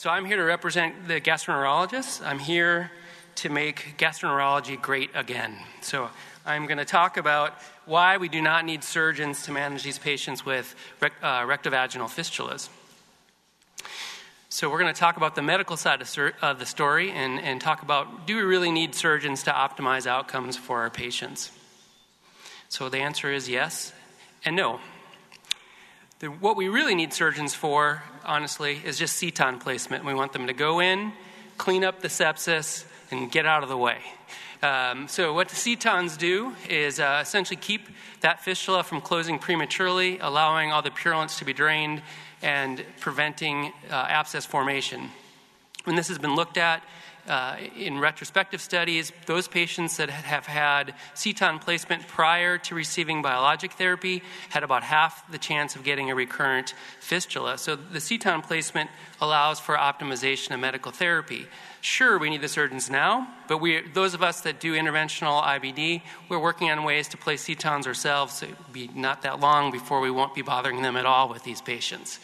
So I'm here to represent the gastroenterologists. I'm here to make gastroenterology great again. So I'm going to talk about why we do not need surgeons to manage these patients with uh, rectovaginal fistulas. So, we're going to talk about the medical side of, sur- of the story and, and talk about do we really need surgeons to optimize outcomes for our patients? So, the answer is yes and no. What we really need surgeons for, honestly, is just seton placement. We want them to go in, clean up the sepsis, and get out of the way. Um, so, what the setons do is uh, essentially keep that fistula from closing prematurely, allowing all the purulence to be drained and preventing uh, abscess formation. When this has been looked at uh, in retrospective studies, those patients that have had seton placement prior to receiving biologic therapy had about half the chance of getting a recurrent fistula. So the seton placement allows for optimization of medical therapy. Sure, we need the surgeons now, but we, those of us that do interventional IBD, we're working on ways to place setons ourselves. So it'll be not that long before we won't be bothering them at all with these patients.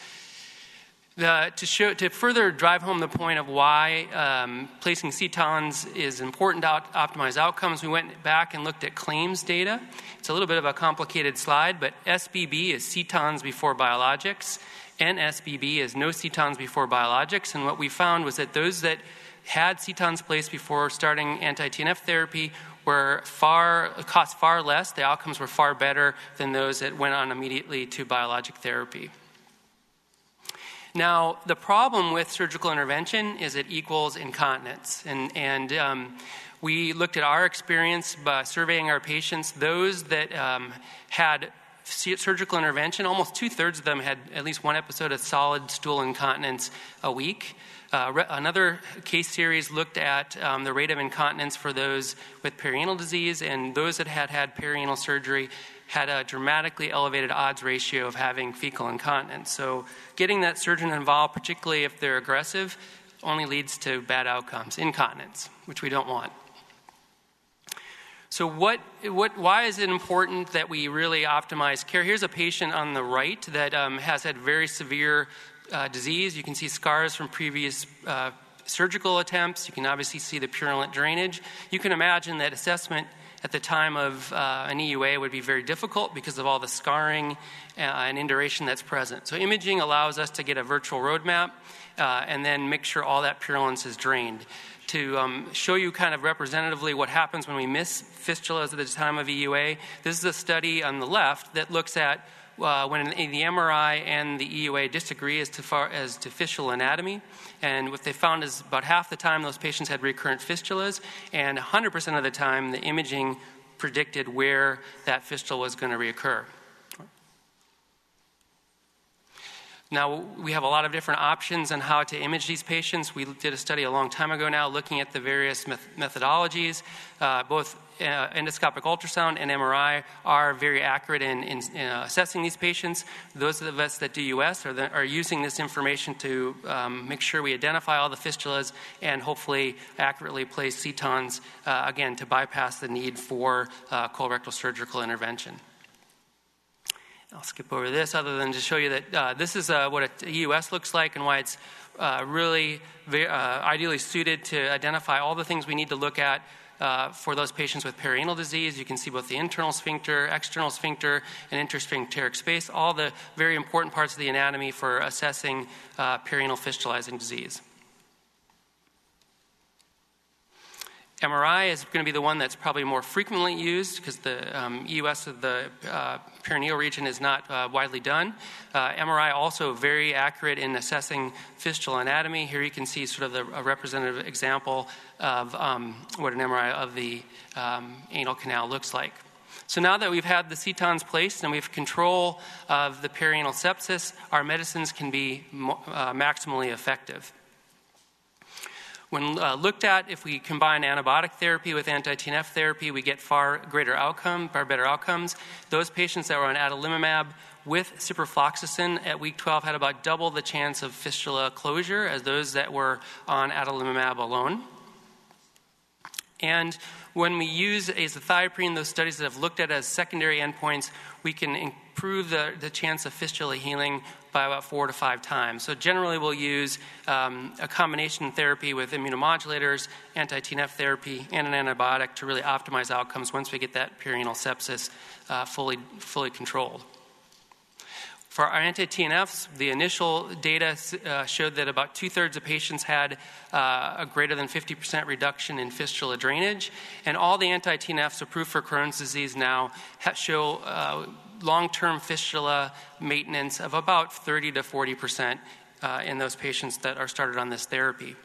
The, to, show, to further drive home the point of why um, placing setons is important to optimize outcomes, we went back and looked at claims data. It's a little bit of a complicated slide, but SBB is setons before biologics, NSBB is no setons before biologics. And what we found was that those that had setons placed before starting anti-TNF therapy were far cost far less. The outcomes were far better than those that went on immediately to biologic therapy. Now, the problem with surgical intervention is it equals incontinence, and and um, we looked at our experience by surveying our patients. Those that um, had surgical intervention, almost two thirds of them had at least one episode of solid stool incontinence a week. Uh, re- another case series looked at um, the rate of incontinence for those with perianal disease, and those that had had perianal surgery had a dramatically elevated odds ratio of having fecal incontinence. So, getting that surgeon involved, particularly if they're aggressive, only leads to bad outcomes, incontinence, which we don't want. So, what, what, why is it important that we really optimize care? Here's a patient on the right that um, has had very severe uh, disease. You can see scars from previous uh, surgical attempts. You can obviously see the purulent drainage. You can imagine that assessment at the time of uh, an EUA would be very difficult because of all the scarring uh, and induration that's present. So, imaging allows us to get a virtual roadmap uh, and then make sure all that purulence is drained. To um, show you kind of representatively what happens when we miss fistulas at the time of EUA, this is a study on the left that looks at uh, when the MRI and the EUA disagree as to, far, as to fistula anatomy. And what they found is about half the time those patients had recurrent fistulas, and 100% of the time the imaging predicted where that fistula was going to reoccur. Now, we have a lot of different options on how to image these patients. We did a study a long time ago now looking at the various methodologies. Uh, both uh, endoscopic ultrasound and MRI are very accurate in, in, in uh, assessing these patients. Those of us that do US are, the, are using this information to um, make sure we identify all the fistulas and hopefully accurately place setons, uh, again, to bypass the need for uh, colorectal surgical intervention. I'll skip over this other than to show you that uh, this is uh, what a EUS looks like and why it's uh, really very, uh, ideally suited to identify all the things we need to look at uh, for those patients with perianal disease. You can see both the internal sphincter, external sphincter, and intersphincteric space, all the very important parts of the anatomy for assessing uh, perianal fistulizing disease. MRI is going to be the one that's probably more frequently used because the um, EUS of the uh, perineal region is not uh, widely done. Uh, MRI also very accurate in assessing fistula anatomy. Here you can see sort of the, a representative example of um, what an MRI of the um, anal canal looks like. So now that we've had the setons placed and we have control of the perianal sepsis, our medicines can be mo- uh, maximally effective. When uh, looked at, if we combine antibiotic therapy with anti-TNF therapy, we get far greater outcome, far better outcomes. Those patients that were on adalimumab with ciprofloxacin at week 12 had about double the chance of fistula closure as those that were on adalimumab alone. And when we use azathioprine, those studies that have looked at as secondary endpoints, we can improve the, the chance of fistula healing by about four to five times. So generally, we'll use um, a combination therapy with immunomodulators, anti-TNF therapy, and an antibiotic to really optimize outcomes once we get that perianal sepsis uh, fully fully controlled. For our anti-TNFs, the initial data uh, showed that about two-thirds of patients had uh, a greater than 50% reduction in fistula drainage, and all the anti-TNFs approved for Crohn's disease now show uh, long-term fistula maintenance of about 30 to 40% uh, in those patients that are started on this therapy.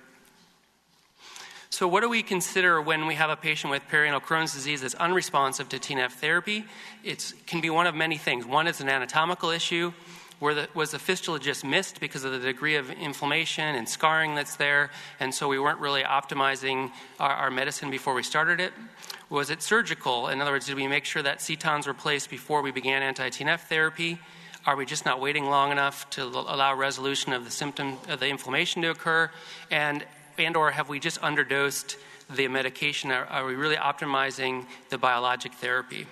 So, what do we consider when we have a patient with perianal Crohn's disease that's unresponsive to TNF therapy? It can be one of many things. One is an anatomical issue. Where the, was the fistula just missed because of the degree of inflammation and scarring that's there, and so we weren't really optimizing our, our medicine before we started it? Was it surgical? In other words, did we make sure that setons were placed before we began anti TNF therapy? Are we just not waiting long enough to allow resolution of the symptom of the inflammation to occur? And and or have we just underdosed the medication? Are, are we really optimizing the biologic therapy?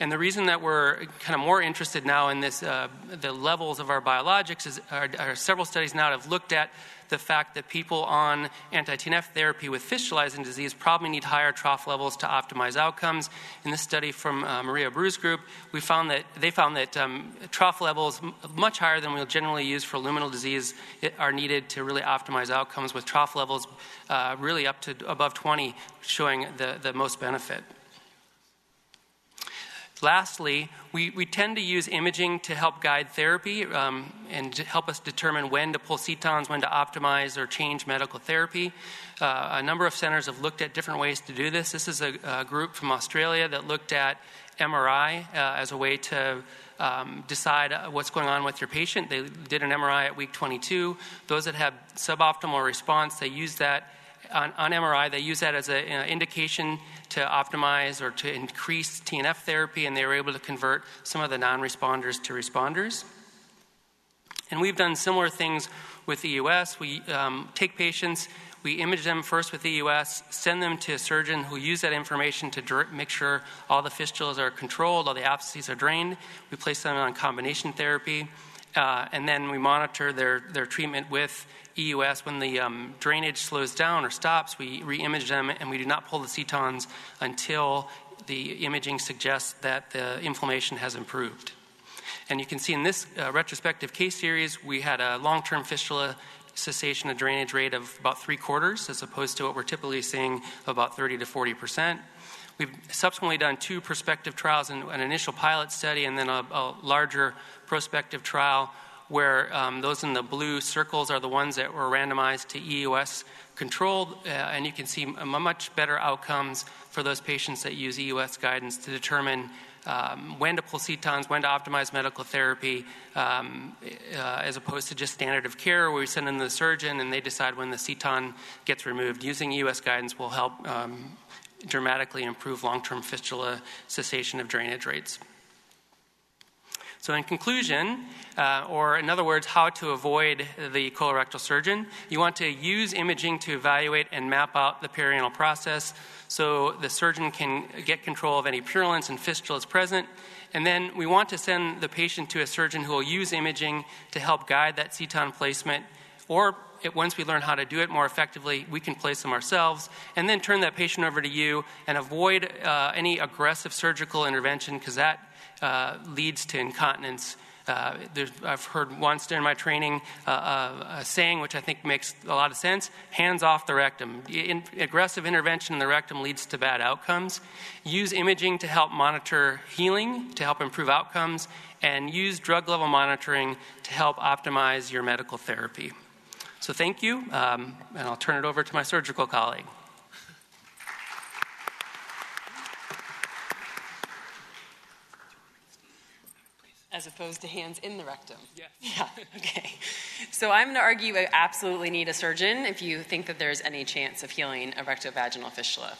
And the reason that we're kind of more interested now in this, uh, the levels of our biologics, is are, several studies now have looked at the fact that people on anti TNF therapy with fistulizing disease probably need higher trough levels to optimize outcomes. In this study from uh, Maria Abreu's group, we found that they found that um, trough levels much higher than we'll generally use for luminal disease are needed to really optimize outcomes, with trough levels uh, really up to above 20 showing the, the most benefit. Lastly, we, we tend to use imaging to help guide therapy um, and to help us determine when to pull setons, when to optimize or change medical therapy. Uh, a number of centers have looked at different ways to do this. This is a, a group from Australia that looked at MRI uh, as a way to um, decide uh, what's going on with your patient. They did an MRI at week 22. Those that had suboptimal response, they used that on, on MRI, they use that as an indication to optimize or to increase TNF therapy, and they were able to convert some of the non responders to responders. And we've done similar things with the EUS. We um, take patients, we image them first with the EUS, send them to a surgeon who use that information to make sure all the fistulas are controlled, all the abscesses are drained. We place them on combination therapy, uh, and then we monitor their, their treatment with EUS, when the um, drainage slows down or stops, we reimage them and we do not pull the setons until the imaging suggests that the inflammation has improved. And you can see in this uh, retrospective case series, we had a long term fistula cessation of drainage rate of about three quarters, as opposed to what we're typically seeing about 30 to 40 percent. We've subsequently done two prospective trials, an initial pilot study, and then a, a larger prospective trial where um, those in the blue circles are the ones that were randomized to EUS controlled, uh, and you can see much better outcomes for those patients that use EUS guidance to determine um, when to pull setons, when to optimize medical therapy, um, uh, as opposed to just standard of care where we send in the surgeon and they decide when the seton gets removed. Using EUS guidance will help um, dramatically improve long term fistula cessation of drainage rates. So, in conclusion, uh, or in other words, how to avoid the colorectal surgeon, you want to use imaging to evaluate and map out the perianal process so the surgeon can get control of any purulence and fistulas present. And then we want to send the patient to a surgeon who will use imaging to help guide that seton placement or it, once we learn how to do it more effectively, we can place them ourselves, and then turn that patient over to you and avoid uh, any aggressive surgical intervention because that uh, leads to incontinence. Uh, I've heard once during my training uh, uh, a saying which I think makes a lot of sense hands off the rectum. In, aggressive intervention in the rectum leads to bad outcomes. Use imaging to help monitor healing, to help improve outcomes, and use drug level monitoring to help optimize your medical therapy. So, thank you, um, and I'll turn it over to my surgical colleague. As opposed to hands in the rectum. Yes. Yeah, okay. So I'm going to argue you absolutely need a surgeon if you think that there's any chance of healing a rectovaginal fistula.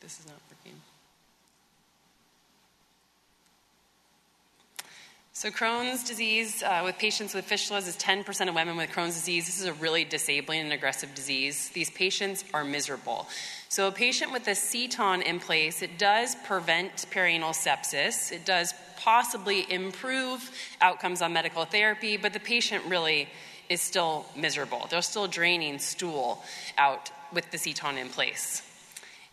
This is not working. So, Crohn's disease uh, with patients with fistulas is 10% of women with Crohn's disease. This is a really disabling and aggressive disease. These patients are miserable. So, a patient with a seton in place, it does prevent perianal sepsis. It does possibly improve outcomes on medical therapy, but the patient really is still miserable. They're still draining stool out with the seton in place.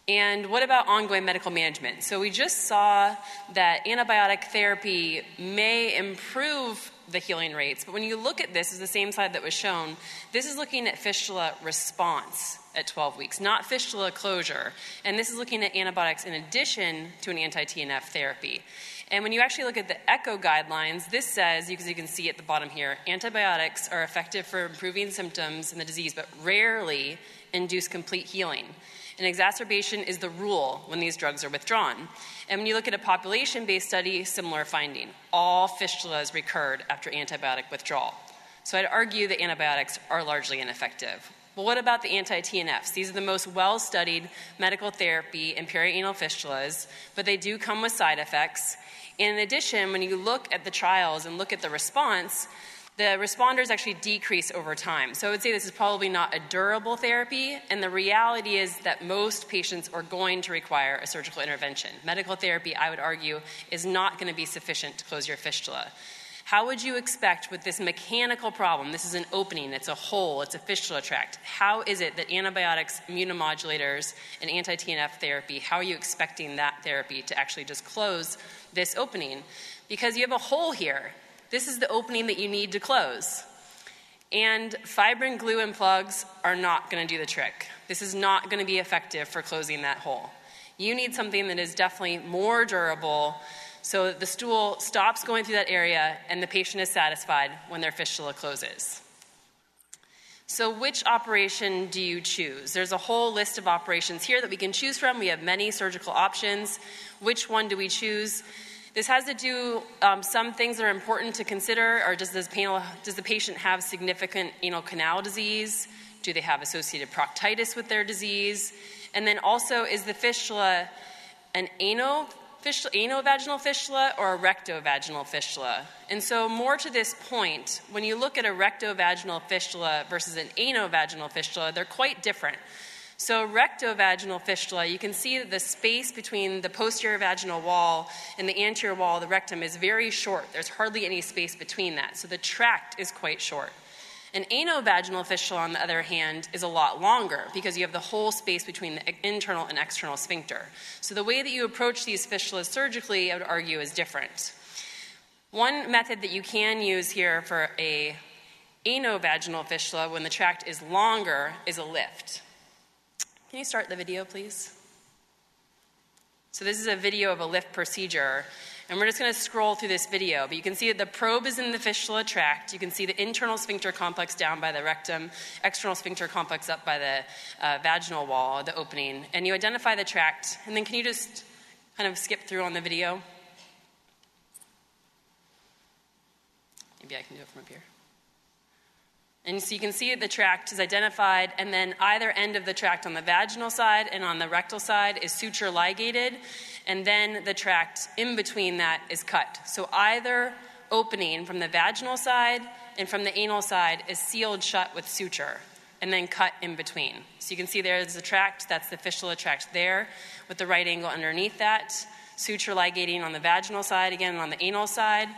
And what about ongoing medical management? So, we just saw that antibiotic therapy may improve the healing rates, but when you look at this, is the same slide that was shown. This is looking at fistula response at 12 weeks, not fistula closure. And this is looking at antibiotics in addition to an anti TNF therapy. And when you actually look at the ECCO guidelines, this says, because you can see at the bottom here, antibiotics are effective for improving symptoms in the disease, but rarely induce complete healing. An exacerbation is the rule when these drugs are withdrawn. And when you look at a population based study, similar finding. All fistulas recurred after antibiotic withdrawal. So I'd argue that antibiotics are largely ineffective. Well, what about the anti TNFs? These are the most well studied medical therapy in perianal fistulas, but they do come with side effects. And in addition, when you look at the trials and look at the response, the responders actually decrease over time. So I would say this is probably not a durable therapy, and the reality is that most patients are going to require a surgical intervention. Medical therapy, I would argue, is not going to be sufficient to close your fistula. How would you expect with this mechanical problem? This is an opening, it's a hole, it's a fistula tract. How is it that antibiotics, immunomodulators, and anti TNF therapy, how are you expecting that therapy to actually just close this opening? Because you have a hole here. This is the opening that you need to close. And fibrin glue and plugs are not going to do the trick. This is not going to be effective for closing that hole. You need something that is definitely more durable so the stool stops going through that area and the patient is satisfied when their fistula closes. So, which operation do you choose? There's a whole list of operations here that we can choose from. We have many surgical options. Which one do we choose? This has to do um, some things that are important to consider. Or does, this panel, does the patient have significant anal canal disease? Do they have associated proctitis with their disease? And then also, is the fistula an anal fistula, anovaginal fistula or a rectovaginal fistula? And so, more to this point, when you look at a rectovaginal fistula versus an anovaginal fistula, they're quite different. So, rectovaginal fistula, you can see that the space between the posterior vaginal wall and the anterior wall of the rectum is very short. There's hardly any space between that. So, the tract is quite short. An anovaginal fistula, on the other hand, is a lot longer because you have the whole space between the internal and external sphincter. So, the way that you approach these fistulas surgically, I would argue, is different. One method that you can use here for a anovaginal fistula when the tract is longer is a lift. Can you start the video, please? So, this is a video of a lift procedure, and we're just going to scroll through this video. But you can see that the probe is in the fistula tract. You can see the internal sphincter complex down by the rectum, external sphincter complex up by the uh, vaginal wall, the opening. And you identify the tract. And then, can you just kind of skip through on the video? Maybe I can do it from up here. And so you can see the tract is identified, and then either end of the tract on the vaginal side and on the rectal side is suture ligated, and then the tract in between that is cut. So either opening from the vaginal side and from the anal side is sealed shut with suture and then cut in between. So you can see there's the tract, that's the fistula tract there, with the right angle underneath that, suture ligating on the vaginal side, again on the anal side,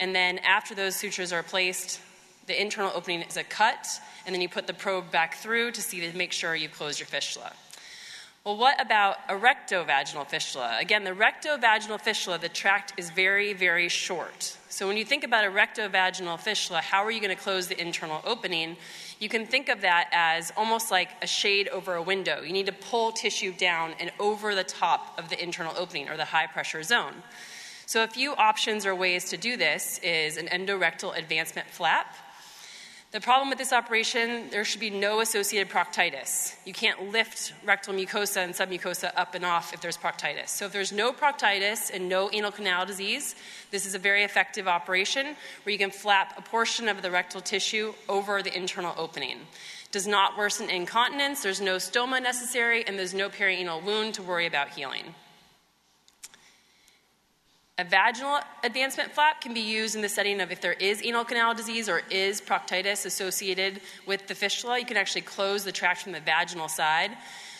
and then after those sutures are placed, the internal opening is a cut, and then you put the probe back through to see to make sure you've closed your fistula. Well, what about a rectovaginal fistula? Again, the rectovaginal fistula, the tract is very, very short. So when you think about a rectovaginal fistula, how are you going to close the internal opening? You can think of that as almost like a shade over a window. You need to pull tissue down and over the top of the internal opening or the high pressure zone. So a few options or ways to do this is an endorectal advancement flap. The problem with this operation, there should be no associated proctitis. You can't lift rectal mucosa and submucosa up and off if there's proctitis. So, if there's no proctitis and no anal canal disease, this is a very effective operation where you can flap a portion of the rectal tissue over the internal opening. Does not worsen incontinence, there's no stoma necessary, and there's no perianal wound to worry about healing. A vaginal advancement flap can be used in the setting of if there is anal canal disease or is proctitis associated with the fistula. You can actually close the tract from the vaginal side.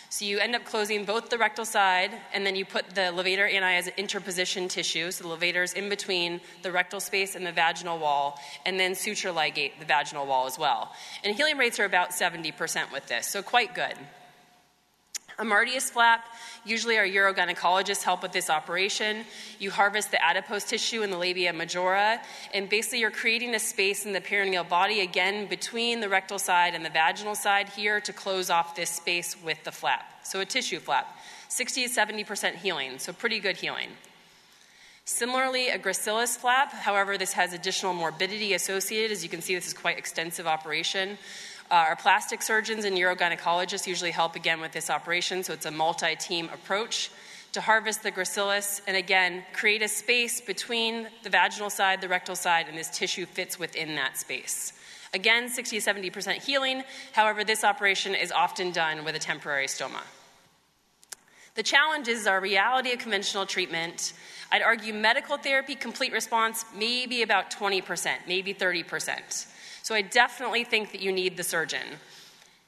So you end up closing both the rectal side, and then you put the levator ani as an interposition tissue. So the levator is in between the rectal space and the vaginal wall, and then suture ligate the vaginal wall as well. And healing rates are about 70% with this, so quite good. A Martius flap, usually our urogynecologists help with this operation. You harvest the adipose tissue in the labia majora, and basically you're creating a space in the perineal body, again, between the rectal side and the vaginal side here to close off this space with the flap. So a tissue flap. 60 to 70% healing, so pretty good healing. Similarly, a gracilis flap, however, this has additional morbidity associated. As you can see, this is quite extensive operation. Uh, our plastic surgeons and urogynecologists usually help again with this operation, so it's a multi team approach to harvest the gracilis and again create a space between the vaginal side, the rectal side, and this tissue fits within that space. Again, 60 to 70% healing. However, this operation is often done with a temporary stoma. The challenges are reality of conventional treatment. I'd argue medical therapy complete response maybe about 20%, maybe 30%. So I definitely think that you need the surgeon.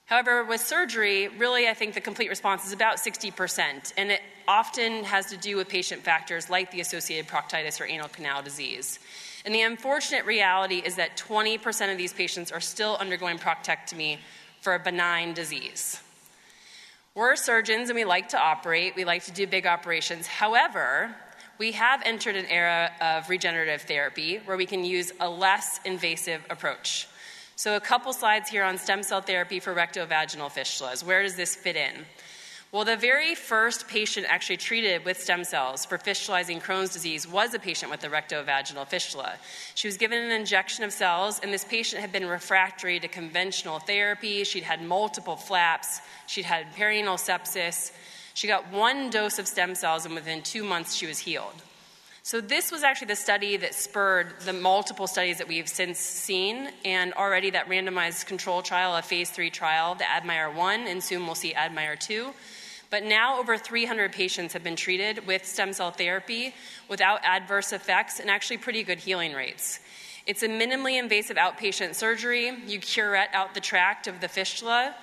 However, with surgery, really, I think the complete response is about 60%, and it often has to do with patient factors like the associated proctitis or anal canal disease. And the unfortunate reality is that 20% of these patients are still undergoing proctectomy for a benign disease. We're surgeons and we like to operate, we like to do big operations. However, we have entered an era of regenerative therapy where we can use a less invasive approach. So, a couple slides here on stem cell therapy for rectovaginal fistulas. Where does this fit in? Well, the very first patient actually treated with stem cells for fistulizing Crohn's disease was a patient with a rectovaginal fistula. She was given an injection of cells, and this patient had been refractory to conventional therapy. She'd had multiple flaps, she'd had perianal sepsis, she got one dose of stem cells, and within two months, she was healed. So, this was actually the study that spurred the multiple studies that we've since seen, and already that randomized control trial, a phase three trial, the Admire 1, and soon we'll see Admire 2. But now over 300 patients have been treated with stem cell therapy without adverse effects and actually pretty good healing rates. It's a minimally invasive outpatient surgery. You curette out the tract of the fistula.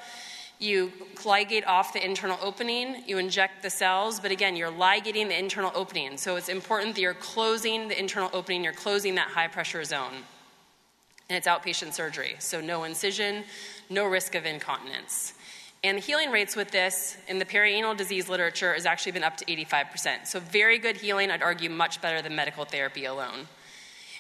You ligate off the internal opening, you inject the cells, but again, you're ligating the internal opening. So it's important that you're closing the internal opening, you're closing that high pressure zone. And it's outpatient surgery, so no incision, no risk of incontinence. And the healing rates with this in the perianal disease literature has actually been up to 85%. So, very good healing, I'd argue much better than medical therapy alone.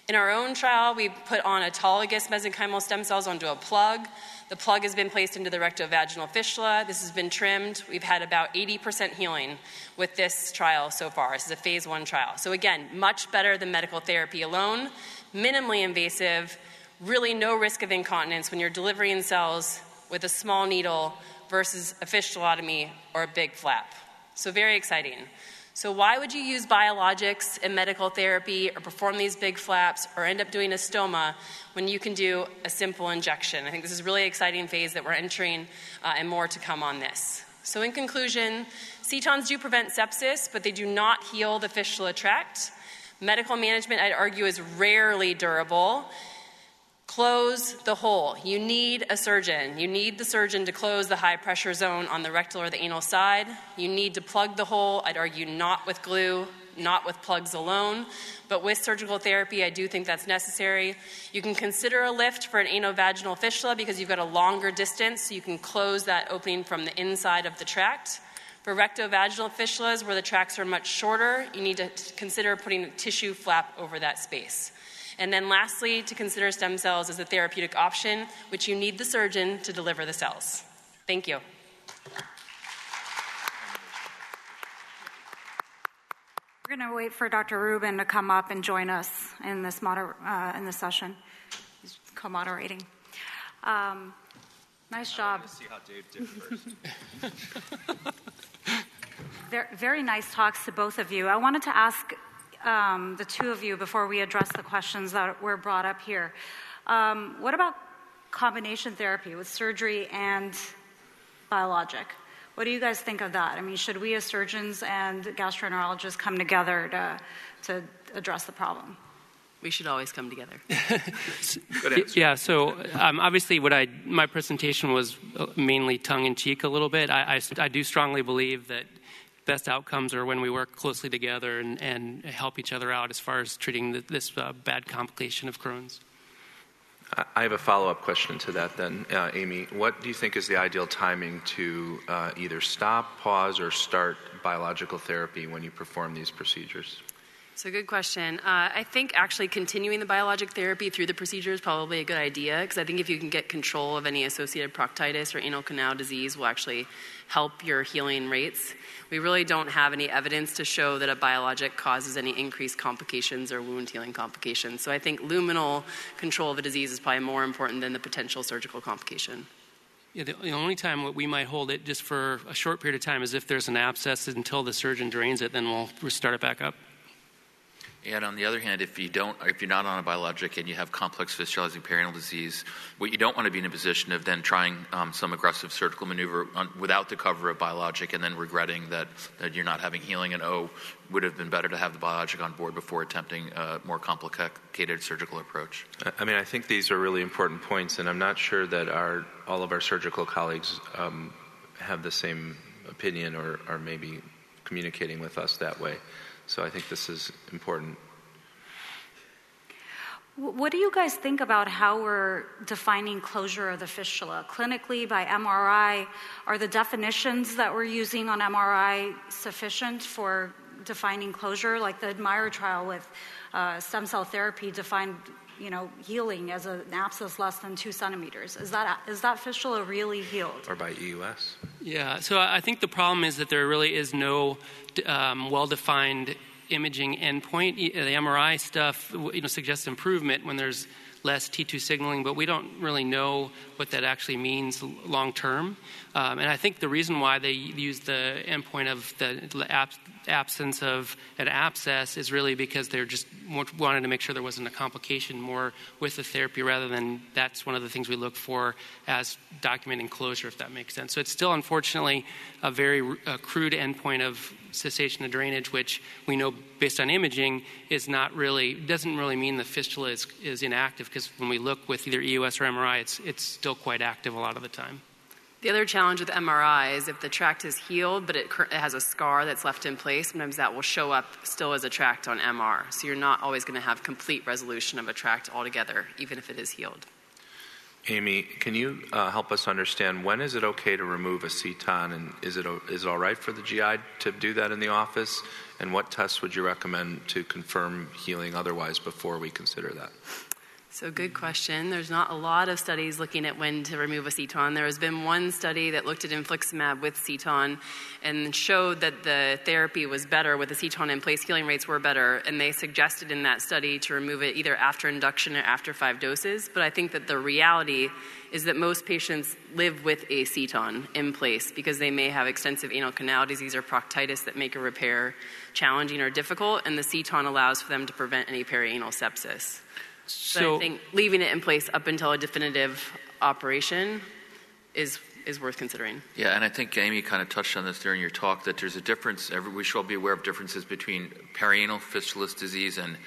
In our own trial, we put on autologous mesenchymal stem cells onto a plug. The plug has been placed into the rectovaginal fistula. This has been trimmed. We've had about 80% healing with this trial so far. This is a phase one trial. So, again, much better than medical therapy alone, minimally invasive, really no risk of incontinence when you're delivering cells with a small needle versus a fistulotomy or a big flap. So, very exciting. So, why would you use biologics in medical therapy or perform these big flaps or end up doing a stoma when you can do a simple injection? I think this is a really exciting phase that we're entering uh, and more to come on this. So, in conclusion, setons do prevent sepsis, but they do not heal the fistula tract. Medical management, I'd argue, is rarely durable. Close the hole. You need a surgeon. You need the surgeon to close the high pressure zone on the rectal or the anal side. You need to plug the hole. I'd argue not with glue, not with plugs alone, but with surgical therapy, I do think that's necessary. You can consider a lift for an anovaginal fistula because you've got a longer distance, so you can close that opening from the inside of the tract. For rectovaginal fistulas, where the tracts are much shorter, you need to consider putting a tissue flap over that space. And then lastly, to consider stem cells as a therapeutic option, which you need the surgeon to deliver the cells. Thank you. We're going to wait for Dr. Rubin to come up and join us in this, moder- uh, in this session. He's co moderating. Um, nice job. see how Dave did first. very, very nice talks to both of you. I wanted to ask um, the two of you before we address the questions that were brought up here. Um, what about combination therapy with surgery and biologic? What do you guys think of that? I mean, should we as surgeons and gastroenterologists come together to, to address the problem? We should always come together. yeah. So um, obviously, what I my presentation was mainly tongue in cheek a little bit. I, I, I, do strongly believe that best outcomes are when we work closely together and, and help each other out as far as treating the, this uh, bad complication of Crohn's. I have a follow up question to that then, uh, Amy. What do you think is the ideal timing to uh, either stop, pause, or start biological therapy when you perform these procedures? So, good question. Uh, I think actually continuing the biologic therapy through the procedure is probably a good idea because I think if you can get control of any associated proctitis or anal canal disease, will actually help your healing rates. We really don't have any evidence to show that a biologic causes any increased complications or wound healing complications. So, I think luminal control of a disease is probably more important than the potential surgical complication. Yeah, the, the, only time we might hold it just for a short period of time is if there's an abscess until the surgeon drains it, then we'll restart it back up. And on the other hand, if you don't, if you're not on a biologic and you have complex fistulizing perianal disease, what you don't want to be in a position of then trying um, some aggressive surgical maneuver on, without the cover of biologic and then regretting that, that you're not having healing and oh, would have been better to have the biologic on board before attempting a more complicated surgical approach. I mean, I think these are really important points, and I'm not sure that our all of our surgical colleagues um, have the same opinion or are maybe communicating with us that way. So I think this is important. What do you guys think about how we're defining closure of the fistula? Clinically, by MRI, are the definitions that we're using on MRI sufficient for defining closure? Like the Admire trial with uh, stem cell therapy defined you know, healing as an abscess less than two centimeters. Is that is that fistula really healed? Or by EUS? Yeah. So I think the problem is that there really is no um, well-defined imaging endpoint. The MRI stuff, you know, suggests improvement when there's less T2 signaling, but we don't really know what that actually means long term. Um, and I think the reason why they use the endpoint of the absence of an abscess is really because they're just wanted to make sure there wasn't a complication more with the therapy rather than that's one of the things we look for as documenting closure, if that makes sense. So it's still, unfortunately, a very crude endpoint of cessation of drainage, which we know based on imaging is not really doesn't really mean the fistula is, is inactive because when we look with either EUS or MRI, it's it's still quite active a lot of the time. The other challenge with MRI is if the tract is healed, but it, has a scar that's left in place, sometimes that will show up still as a tract on MR. So you're not always going to have complete resolution of a tract altogether, even if it is healed. Amy, can you uh, help us understand when is it okay to remove a seton, and is it is it all right for the GI to do that in the office? And what tests would you recommend to confirm healing otherwise before we consider that? So, good question. There's not a lot of studies looking at when to remove a seton. There has been one study that looked at infliximab with seton and showed that the therapy was better with the seton in place. Healing rates were better, and they suggested in that study to remove it either after induction or after five doses. But I think that the reality is that most patients live with a seton in place because they may have extensive anal canal disease or proctitis that make a repair challenging or difficult, and the seton allows for them to prevent any perianal sepsis. So but I think leaving it in place up until a definitive operation is is worth considering. Yeah, and I think Amy kind of touched on this during your talk that there's a difference. Every, we should all be aware of differences between perianal fistulous disease and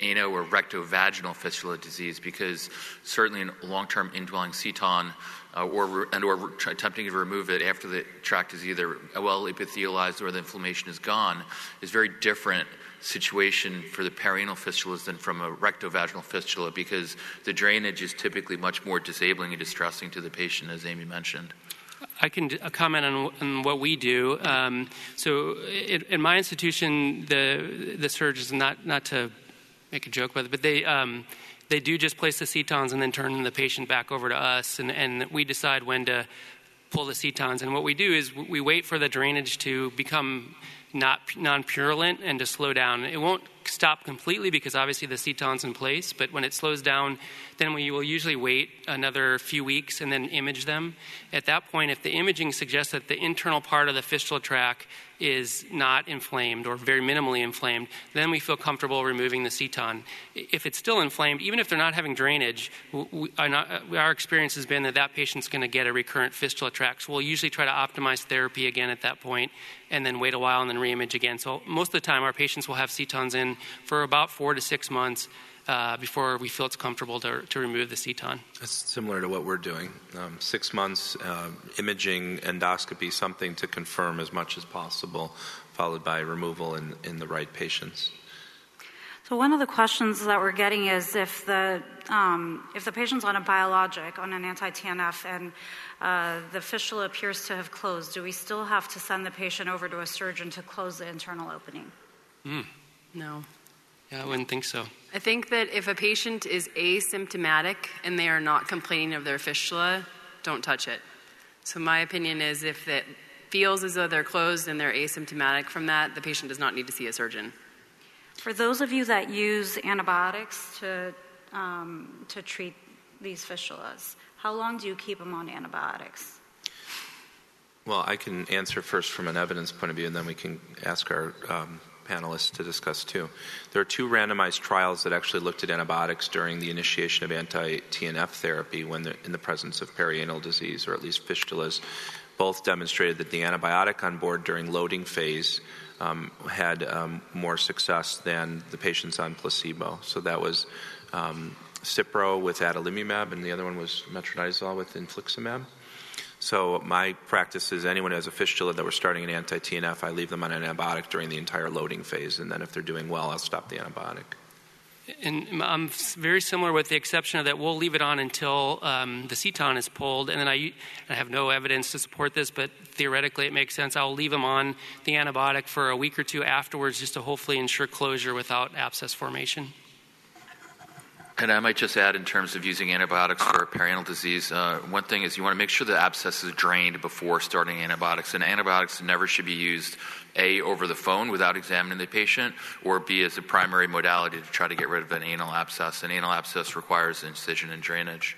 ano or rectovaginal fistula disease because certainly in long-term indwelling seton uh, or and or attempting to remove it after the tract is either well epithelialized or the inflammation is gone is very different situation for the perianal fistulas than from a rectovaginal fistula because the drainage is typically much more disabling and distressing to the patient, as Amy mentioned. I can comment on, on what we do. Um, so, in my institution, the the surgeons not not to make a joke about it, but they. Um, they do just place the setons and then turn the patient back over to us, and, and we decide when to pull the setons. And what we do is we wait for the drainage to become not non-purulent and to slow down. It won't stop completely because obviously the seton's in place, but when it slows down, then we will usually wait another few weeks and then image them. At that point, if the imaging suggests that the internal part of the fistula tract is not inflamed or very minimally inflamed, then we feel comfortable removing the seton. If it's still inflamed, even if they're not having drainage, we, not, uh, our experience has been that that patient's going to get a recurrent fistula tract. So we'll usually try to optimize therapy again at that point and then wait a while and then reimage again. So most of the time, our patients will have setons in for about four to six months uh, before we feel it's comfortable to, to remove the seton. That's similar to what we're doing. Um, six months, uh, imaging, endoscopy, something to confirm as much as possible, followed by removal in, in the right patients. So one of the questions that we're getting is if the um, if the patient's on a biologic, on an anti-TNF, and uh, the fistula appears to have closed, do we still have to send the patient over to a surgeon to close the internal opening? Mm. No. Yeah, I wouldn't think so. I think that if a patient is asymptomatic and they are not complaining of their fistula, don't touch it. So, my opinion is if it feels as though they're closed and they're asymptomatic from that, the patient does not need to see a surgeon. For those of you that use antibiotics to, um, to treat these fistulas, how long do you keep them on antibiotics? Well, I can answer first from an evidence point of view, and then we can ask our um, panelists to discuss too. There are two randomized trials that actually looked at antibiotics during the initiation of anti TNF therapy when in the presence of perianal disease or at least fistulas. Both demonstrated that the antibiotic on board during loading phase um, had um, more success than the patients on placebo. So that was um, Cipro with adalimumab, and the other one was metronidazole with infliximab. So my practice is anyone who has a fistula that we're starting an anti-TNF, I leave them on an antibiotic during the entire loading phase, and then if they're doing well, I'll stop the antibiotic. And I'm very similar with the exception of that we'll leave it on until um, the seton is pulled, and then I, I have no evidence to support this, but theoretically it makes sense. I'll leave them on the antibiotic for a week or two afterwards just to hopefully ensure closure without abscess formation. And I might just add, in terms of using antibiotics for perianal disease, uh, one thing is you want to make sure the abscess is drained before starting antibiotics. And antibiotics never should be used a over the phone without examining the patient, or b as a primary modality to try to get rid of an anal abscess. An anal abscess requires incision and drainage.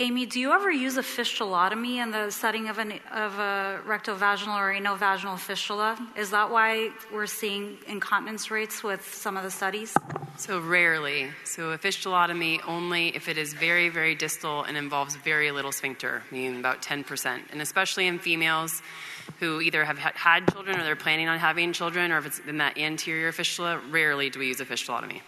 Amy, do you ever use a fistulotomy in the setting of, an, of a rectovaginal or anovaginal fistula? Is that why we're seeing incontinence rates with some of the studies? So rarely. So a fistulotomy only if it is very, very distal and involves very little sphincter, meaning about 10%. And especially in females who either have had children or they're planning on having children, or if it's in that anterior fistula, rarely do we use a fistulotomy.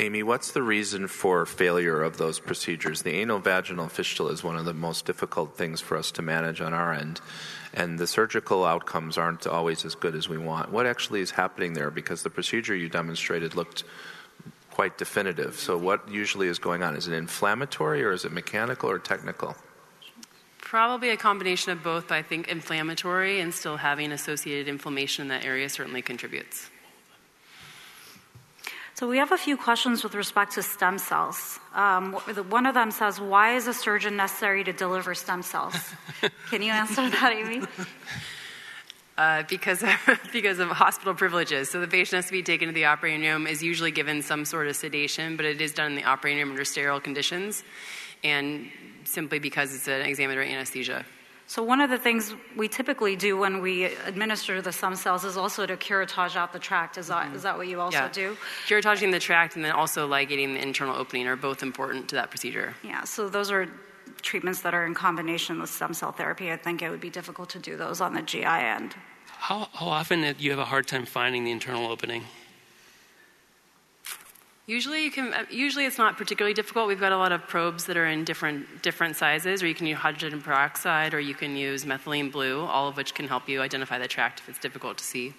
Amy, what's the reason for failure of those procedures? The anal vaginal fistula is one of the most difficult things for us to manage on our end, and the surgical outcomes aren't always as good as we want. What actually is happening there? Because the procedure you demonstrated looked quite definitive. So, what usually is going on? Is it inflammatory, or is it mechanical, or technical? Probably a combination of both, but I think inflammatory and still having associated inflammation in that area certainly contributes. So we have a few questions with respect to stem cells. Um, one of them says, "Why is a surgeon necessary to deliver stem cells?" Can you answer that, Amy? Uh, because of, because of hospital privileges. So the patient has to be taken to the operating room, is usually given some sort of sedation, but it is done in the operating room under sterile conditions, and simply because it's an examinatory anesthesia. So, one of the things we typically do when we administer the stem cells is also to curettage out the tract. Is that, mm-hmm. is that what you also yeah. do? Curettaging the tract and then also ligating the internal opening are both important to that procedure. Yeah, so those are treatments that are in combination with stem cell therapy. I think it would be difficult to do those on the GI end. How, how often do you have a hard time finding the internal opening? Usually, you can. Uh, usually, it's not particularly difficult. We've got a lot of probes that are in different different sizes, or you can use hydrogen peroxide, or you can use methylene blue, all of which can help you identify the tract if it's difficult to see.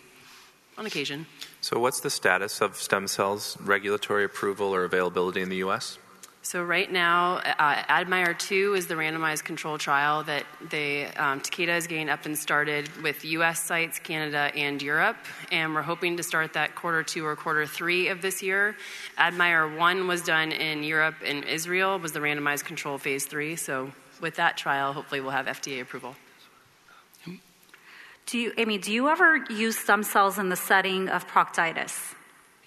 On occasion. So, what's the status of stem cells regulatory approval or availability in the U.S.? So right now, uh, Admire 2 is the randomized control trial that the um, Takeda is getting up and started with U.S. sites, Canada, and Europe, and we're hoping to start that quarter two or quarter three of this year. Admire 1 was done in Europe and Israel, was the randomized control phase three. So with that trial, hopefully we'll have FDA approval. Do you, Amy, do you ever use stem cells in the setting of proctitis?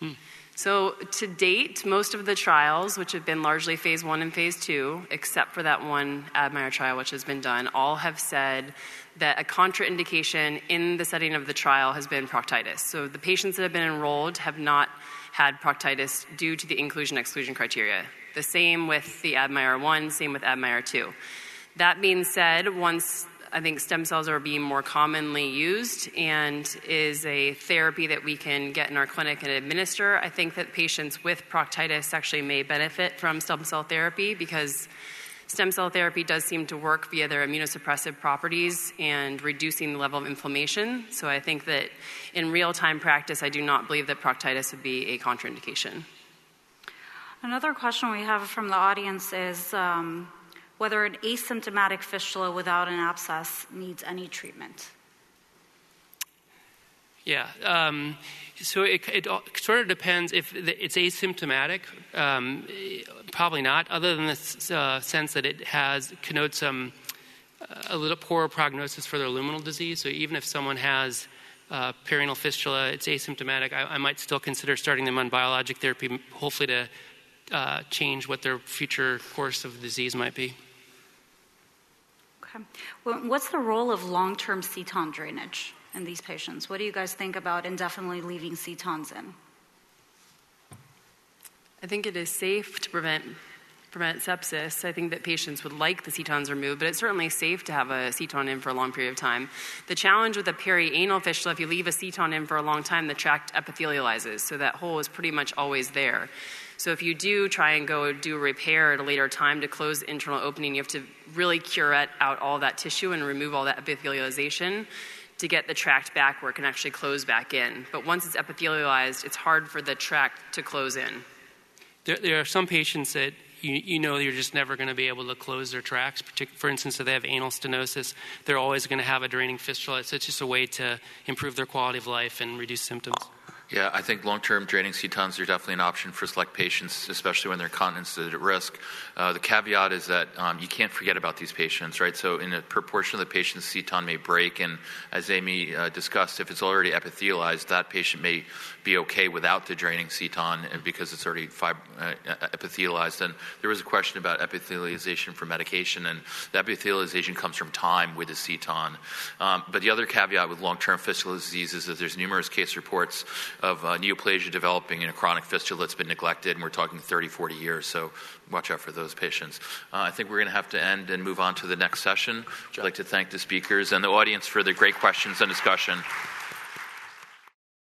Hmm. So, to date, most of the trials, which have been largely phase one and phase two, except for that one Admire trial which has been done, all have said that a contraindication in the setting of the trial has been proctitis. So, the patients that have been enrolled have not had proctitis due to the inclusion exclusion criteria. The same with the Admire 1, same with Admire 2. That being said, once I think stem cells are being more commonly used and is a therapy that we can get in our clinic and administer. I think that patients with proctitis actually may benefit from stem cell therapy because stem cell therapy does seem to work via their immunosuppressive properties and reducing the level of inflammation. So I think that in real time practice, I do not believe that proctitis would be a contraindication. Another question we have from the audience is. Um, whether an asymptomatic fistula without an abscess needs any treatment. Yeah. Um, so it, it, sort of depends if it's asymptomatic. Um, probably not, other than the uh, sense that it has connotes some a little poorer prognosis for their luminal disease. So even if someone has uh, perianal fistula, it's asymptomatic. I, I, might still consider starting them on biologic therapy, hopefully to uh, change what their future course of disease might be. Okay. Well, what's the role of long term seton drainage in these patients? What do you guys think about indefinitely leaving setons in? I think it is safe to prevent prevent sepsis. I think that patients would like the setons removed, but it's certainly safe to have a seton in for a long period of time. The challenge with a perianal fistula, if you leave a seton in for a long time, the tract epithelializes, so that hole is pretty much always there. So if you do try and go do a repair at a later time to close the internal opening, you have to really curette out all that tissue and remove all that epithelialization to get the tract back where it can actually close back in. But once it's epithelialized, it's hard for the tract to close in. There, there are some patients that you, you, know you're just never going to be able to close their tracts. For instance, if they have anal stenosis, they're always going to have a draining fistula. So it's just a way to improve their quality of life and reduce symptoms. Yeah, I think long-term draining setons are definitely an option for select patients, especially when their continence is at risk. Uh, the caveat is that um, you can't forget about these patients, right? So, in a proportion of the patients, seton may break, and as Amy uh, discussed, if it's already epithelialized, that patient may be okay without the draining seton because it's already fib- uh, epithelialized. And there was a question about epithelialization for medication, and the epithelialization comes from time with the seton. Um, but the other caveat with long-term fistula disease is that there's numerous case reports of uh, neoplasia developing in a chronic fistula that's been neglected, and we're talking 30, 40 years. So watch out for those patients. Uh, I think we're going to have to end and move on to the next session. I'd like to thank the speakers and the audience for the great questions and discussion.